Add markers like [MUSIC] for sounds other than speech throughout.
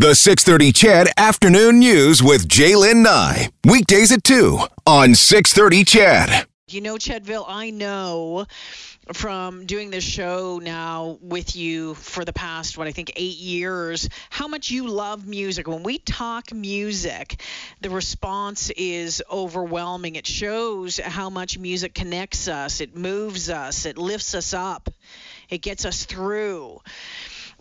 The 630 CHED Afternoon News with Jaylen Nye. Weekdays at 2 on 630 CHED. You know, Chedville, I know from doing this show now with you for the past, what I think, eight years, how much you love music. When we talk music, the response is overwhelming. It shows how much music connects us, it moves us, it lifts us up, it gets us through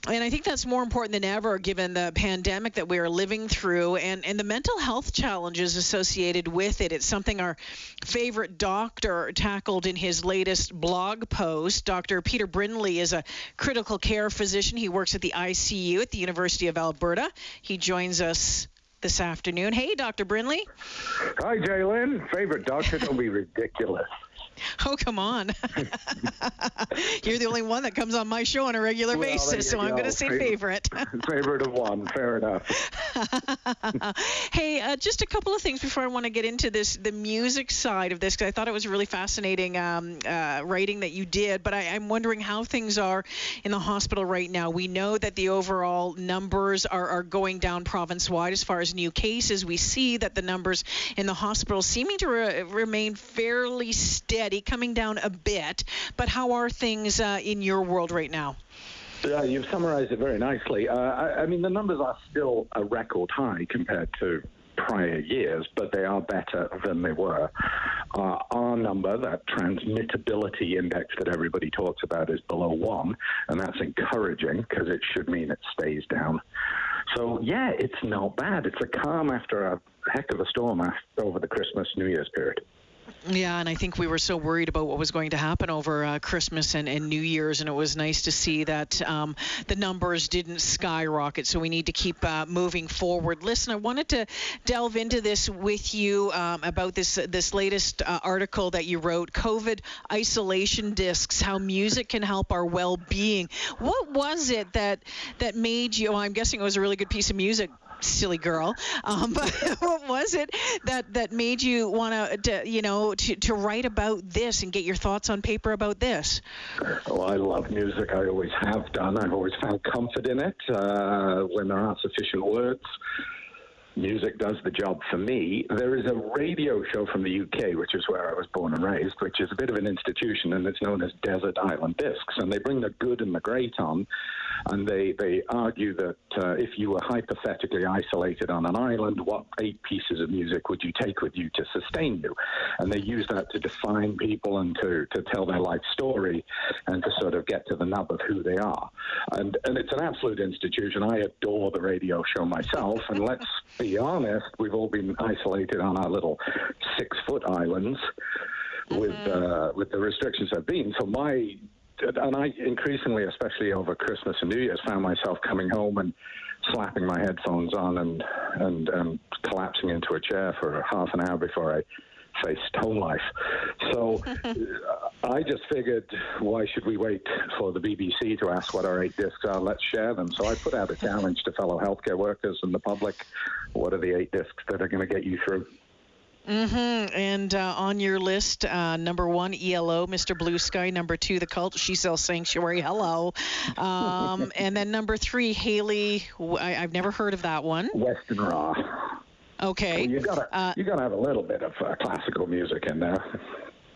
and I think that's more important than ever given the pandemic that we are living through and, and the mental health challenges associated with it. It's something our favorite doctor tackled in his latest blog post. Dr. Peter Brindley is a critical care physician. He works at the ICU at the University of Alberta. He joins us this afternoon. Hey, Dr. Brindley. Hi, Jaylen. Favorite doctor? Don't be ridiculous. [LAUGHS] Oh, come on. [LAUGHS] You're the only one that comes on my show on a regular well, basis, so go. I'm going to say favorite. [LAUGHS] favorite of one. Fair enough. hey, uh, just a couple of things before I want to get into this, the music side of this, because I thought it was really fascinating um, uh, writing that you did. But I, I'm wondering how things are in the hospital right now. We know that the overall numbers are, are going down province wide as far as new cases. We see that the numbers in the hospital seeming to re- remain fairly steady coming down a bit. But how are things uh, in your world right now? Yeah, you've summarized it very nicely. Uh, I, I mean, the numbers are still a record high compared to prior years, but they are better than they were. Uh, our number, that transmittability index that everybody talks about, is below one, and that's encouraging because it should mean it stays down. So, yeah, it's not bad. It's a calm after a heck of a storm over the Christmas New Year's period. Yeah, and I think we were so worried about what was going to happen over uh, Christmas and, and New Year's, and it was nice to see that um, the numbers didn't skyrocket. So we need to keep uh, moving forward. Listen, I wanted to delve into this with you um, about this this latest uh, article that you wrote, COVID isolation discs: How music can help our well-being. What was it that that made you? Well, I'm guessing it was a really good piece of music silly girl. Um, [LAUGHS] but what was it that that made you want to, you know, to, to write about this and get your thoughts on paper about this? Oh, I love music. I always have done. I've always found comfort in it uh, when there aren't sufficient words music does the job for me. There is a radio show from the UK, which is where I was born and raised, which is a bit of an institution, and it's known as Desert Island Discs. And they bring the good and the great on, and they, they argue that uh, if you were hypothetically isolated on an island, what eight pieces of music would you take with you to sustain you? And they use that to define people and to, to tell their life story and to sort of get to the nub of who they are. And, and it's an absolute institution. I adore the radio show myself, and let's be honest, we've all been isolated on our little six foot islands with, uh, with the restrictions have been. So my and I increasingly, especially over Christmas and New Year's, found myself coming home and slapping my headphones on and and, and collapsing into a chair for half an hour before I faced home life. So [LAUGHS] I just figured, why should we wait for the BBC to ask what our eight discs are? Let's share them. So I put out a challenge to fellow healthcare workers and the public. What are the eight discs that are going to get you through? Mm-hmm. And uh, on your list, uh, number one, ELO, Mr. Blue Sky. Number two, The Cult, She Sells Sanctuary. Hello. Um, [LAUGHS] and then number three, Hayley. I, have never heard of that one. Westenra. Okay. You gotta uh, you gotta have a little bit of uh, classical music in there.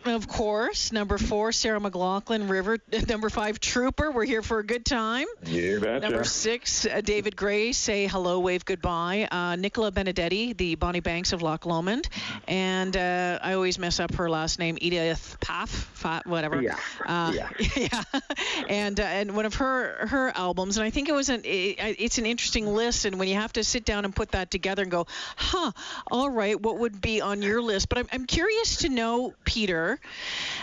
Of course. Number four, Sarah McLachlan, River. [LAUGHS] Number five, Trooper. We're here for a good time. You betcha. Number six, uh, David Gray, Say Hello, Wave Goodbye. Uh, Nicola Benedetti, the Bonnie Banks of Loch Lomond. And uh, I always mess up her last name, Edith Piaf, whatever. Yeah. Uh, yeah. [LAUGHS] yeah. and uh, and one of her her albums, and I think it was an it, it's an interesting list. And when you have to sit down and put that together and go, huh, all right, what would be on your list? But I'm, I'm curious to know, Peter,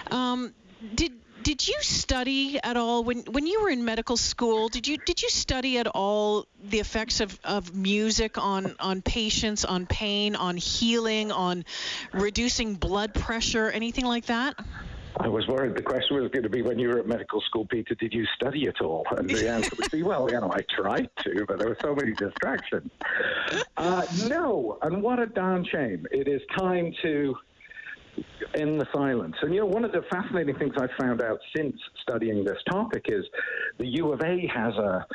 um, did did you study at all when when you were in medical school? Did you did you study at all the effects of, of music on on patients, on pain, on healing, on reducing blood pressure, anything like that? I was worried the question was going to be when you were at medical school, Peter, did you study at all? And the answer would be, [LAUGHS] well, you know, I tried to, but there were so many distractions. Uh, no, and what a darn shame. It is time to in the silence. And you know, one of the fascinating things I've found out since studying this topic is the U of A has a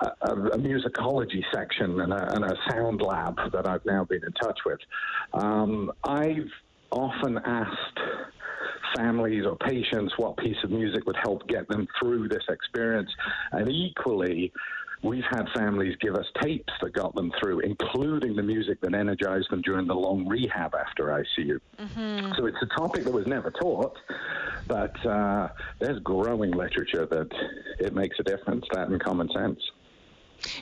a, a, musicology section and a, and a, sound lab that I've now been in touch with. Um, I've often asked families or patients what piece of music would help get them through this experience, and equally, We've had families give us tapes that got them through, including the music that energized them during the long rehab after ICU. Mm-hmm. So it's a topic that was never taught, but uh, there's growing literature that it makes a difference, that and common sense.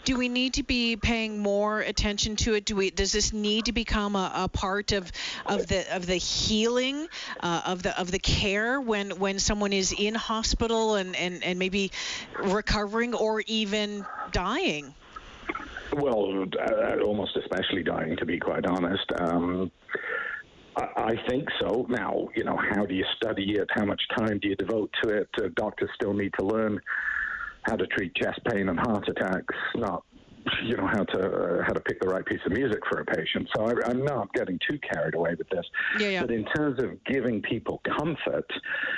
Do we need to be paying more attention to it? Do we? Does this need to become a, a part of of the of the healing uh, of the of the care when when someone is in hospital and and and maybe recovering or even dying? Well, uh, almost especially dying, to be quite honest. Um, I think so. Now, you know, how do you study it? How much time do you devote to it? Uh, doctors still need to learn how to treat chest pain and heart attacks, not you know how to uh, how to pick the right piece of music for a patient. So I, am not getting too carried away with this. Yeah, yeah. But in terms of giving people comfort,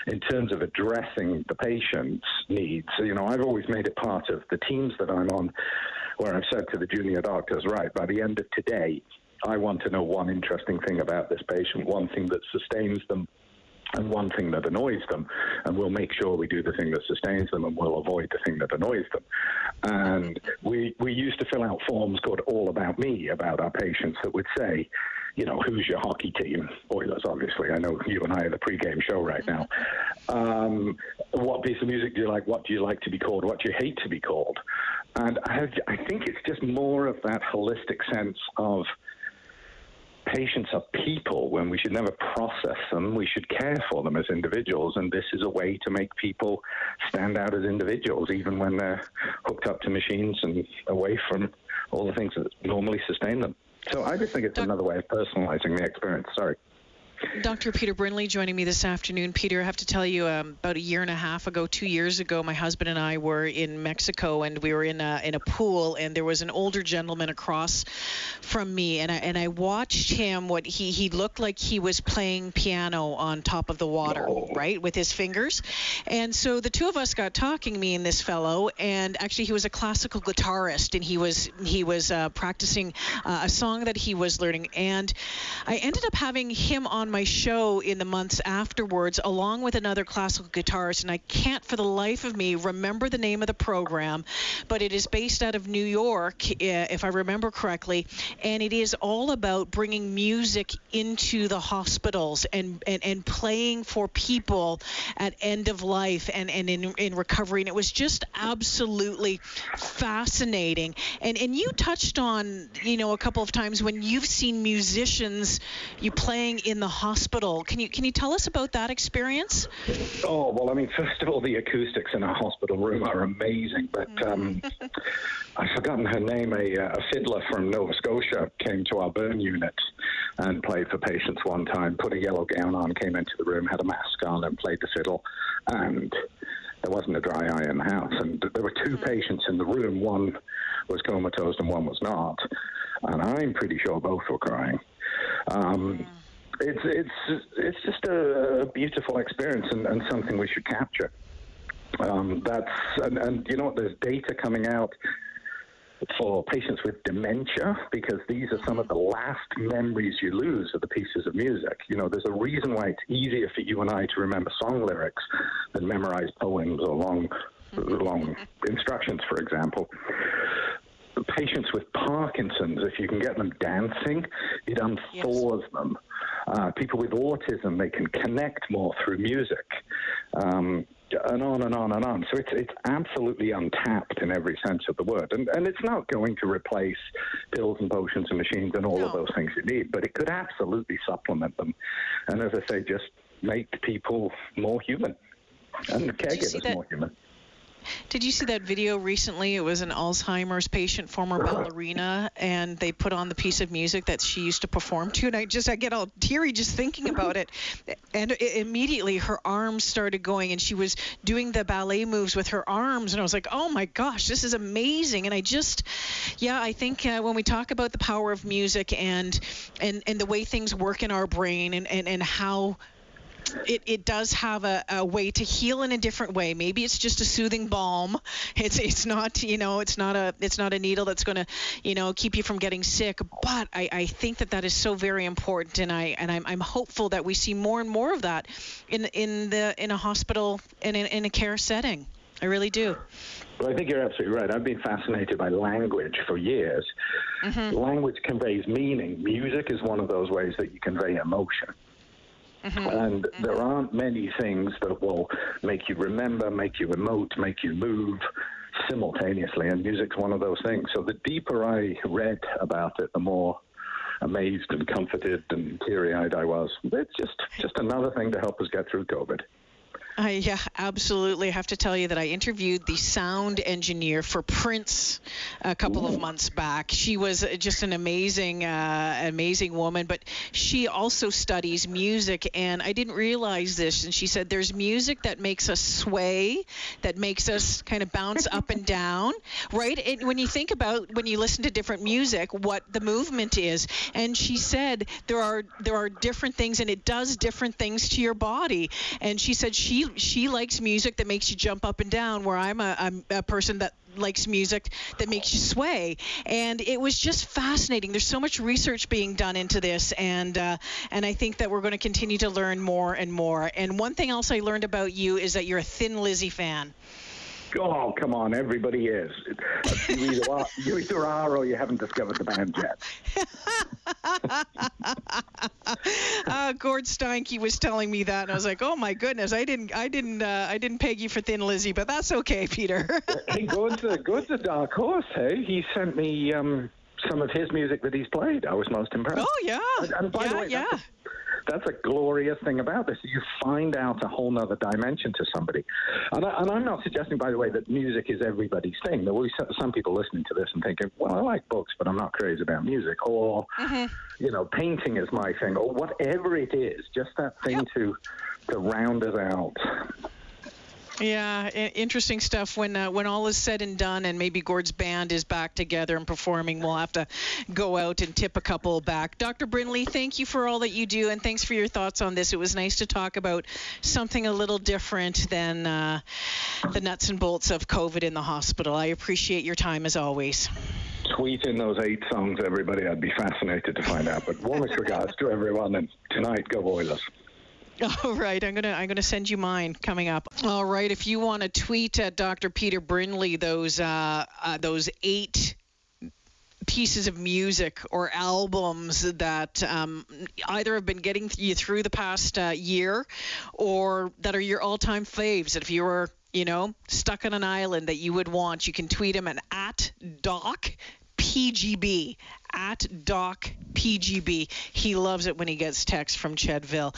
in terms of addressing the patient's needs, you know, I've always made it part of the teams that I'm on, where I've said to the junior doctors, right, by the end of today, I want to know one interesting thing about this patient, one thing that sustains them and one thing that annoys them, and we'll make sure we do the thing that sustains them, and we'll avoid the thing that annoys them. And we we used to fill out forms called "All About Me" about our patients that would say, you know, who's your hockey team? Oilers, obviously. I know you and I are the pre-game show right now. Um, what piece of music do you like? What do you like to be called? What do you hate to be called? And I, I think it's just more of that holistic sense of patients are people when we should never process them. We should care for them as individuals, and this is a way to make people stand out as individuals, even when they're hooked up to machines and away from all the things that normally sustain them. So I just think it's another way of personalizing the experience. Sorry. Dr. Peter Brindley joining me this afternoon. Peter, I have to tell you, um, about a year and a half ago, two years ago, my husband and I were in Mexico, and we were in a in a pool, and there was an older gentleman across from me, and I and I watched him. What he he looked like he was playing piano on top of the water, oh. right, with his fingers, and so the two of us got talking, me and this fellow, and actually he was a classical guitarist, and he was he was uh, practicing uh, a song that he was learning, and I ended up having him on on my show in the months afterwards, along with another classical guitarist, and I can't for the life of me remember the name of the program, but it is based out of New York, eh, if I remember correctly, and it is all about bringing music into the hospitals and, and, and playing for people at end of life and, and in, in recovery. And it was just absolutely fascinating. And, and you touched on, you know, a couple of times when you've seen musicians you playing in the hospital. Can you can you tell us about that experience? Oh well, I mean, first of all, the acoustics in a hospital room are amazing. But um, [LAUGHS] I've forgotten her name. A, a fiddler from Nova Scotia came to our burn unit and played for patients one time. Put a yellow gown on, came into the room, had a mask on, and played the fiddle. And there wasn't a dry eye in the house. And there were two mm-hmm. patients in the room. One was comatose and one was not. And I'm pretty sure both were crying. Um, it's it's it's just a, beautiful experience and, and something we should capture. Um, that's and, and you know what? There's data coming out for patients with dementia because these are some of the last memories you lose of the pieces of music. You know, there's a reason why it's easier for you and I to remember song lyrics than memorize poems or long, [LAUGHS] long instructions, for example. Patients with Parkinson's, if you can get them dancing, it unthaws yes. them. Uh, people with autism, they can connect more through music. Um, and on and on and on. So it's it's absolutely untapped in every sense of the word, and and it's not going to replace pills and potions and machines and all no. of those things you need, but it could absolutely supplement them, and as I say, just make people more human and the caregivers more human. Did you see that video recently? It was an Alzheimer's patient, former ballerina, and they put on the piece of music that she used to perform to, and I just I get all teary just thinking about it. And it, immediately her arms started going, and she was doing the ballet moves with her arms, and I was like, oh my gosh, this is amazing. And I just, yeah, I think uh, when we talk about the power of music and and and the way things work in our brain and and and how it, it does have a, a way to heal in a different way. Maybe it's just a soothing balm. It's it's not you know it's not a it's not a needle that's going to you know keep you from getting sick. But I, I think that that is so very important, and I and I'm, I'm hopeful that we see more and more of that in in the in a hospital and in, in a care setting. I really do. Well, I think you're absolutely right. I've been fascinated by language for years. Mm-hmm. Language conveys meaning. Music is one of those ways that you convey emotion. Mm-hmm. And mm-hmm. there aren't many things that will make you remember, make you emote, make you move simultaneously. And music's one of those things. So the deeper I read about it, the more amazed and comforted and teary eyed I was. It's just, just another thing to help us get through COVID. I yeah, absolutely. Have to tell you that I interviewed the sound engineer for Prince a couple Ooh. of months back. She was just an amazing, uh, amazing woman, but she also studies music, and I didn't realize this. And she said there's music that makes us sway, that makes us kind of bounce up and [LAUGHS] down, right? And when you think about when you listen to different music, what the movement is, and she said there are there are different things, and it does different things to your body. And she said she she likes music that makes you jump up and down, where I'm a, person that likes music that makes you sway. And it was just fascinating. There's so much research being done into this, and uh, and I think that we're going to continue to learn more and more. And one thing else I learned about you is that you're a Thin Lizzy fan. Oh, come on, everybody is. You either, are, you either are or you haven't discovered the band yet. [LAUGHS] uh, Gord Steinke was telling me that, and I was like, "Oh my goodness, I didn't, I didn't, uh, I didn't peg you for Thin Lizzy, but that's okay, [LAUGHS] Peter." hey, Gord's a, Gord's a dark horse. Hey, he sent me um, some of his music that he's played. I was most impressed. Oh yeah, and, and by yeah, the way, yeah that's a glorious thing about this. You find out a whole other dimension to somebody. And, I, am not suggesting, by the way, that music is everybody's thing. There will be some people listening to this and thinking, well, I like books, but I'm not crazy about music. Or, mm-hmm. you know, painting is my thing. Or whatever it is, just that thing yep. to, to round us out. Yeah, interesting stuff. When uh, when all is said and done, and maybe Gord's band is back together and performing, we'll have to go out and tip a couple back. Dr. Brindley, thank you for all that you do, and thanks for your thoughts on this. It was nice to talk about something a little different than uh, the nuts and bolts of COVID in the hospital. I appreciate your time as always. Tweet in those eight songs, everybody. I'd be fascinated to find out. But warmest regards to everyone, and tonight, go Oilers. [LAUGHS] All right, I'm gonna I'm gonna send you mine coming up. All right, if you want to tweet at Dr. Peter Brindley those uh, uh, those eight pieces of music or albums that um, either have been getting you through the past uh, year or that are your all-time faves. That if you were, you know, stuck on an island that you would want, you can tweet him at, at Doc PGB at Doc PGB. He loves it when he gets text from Chedville.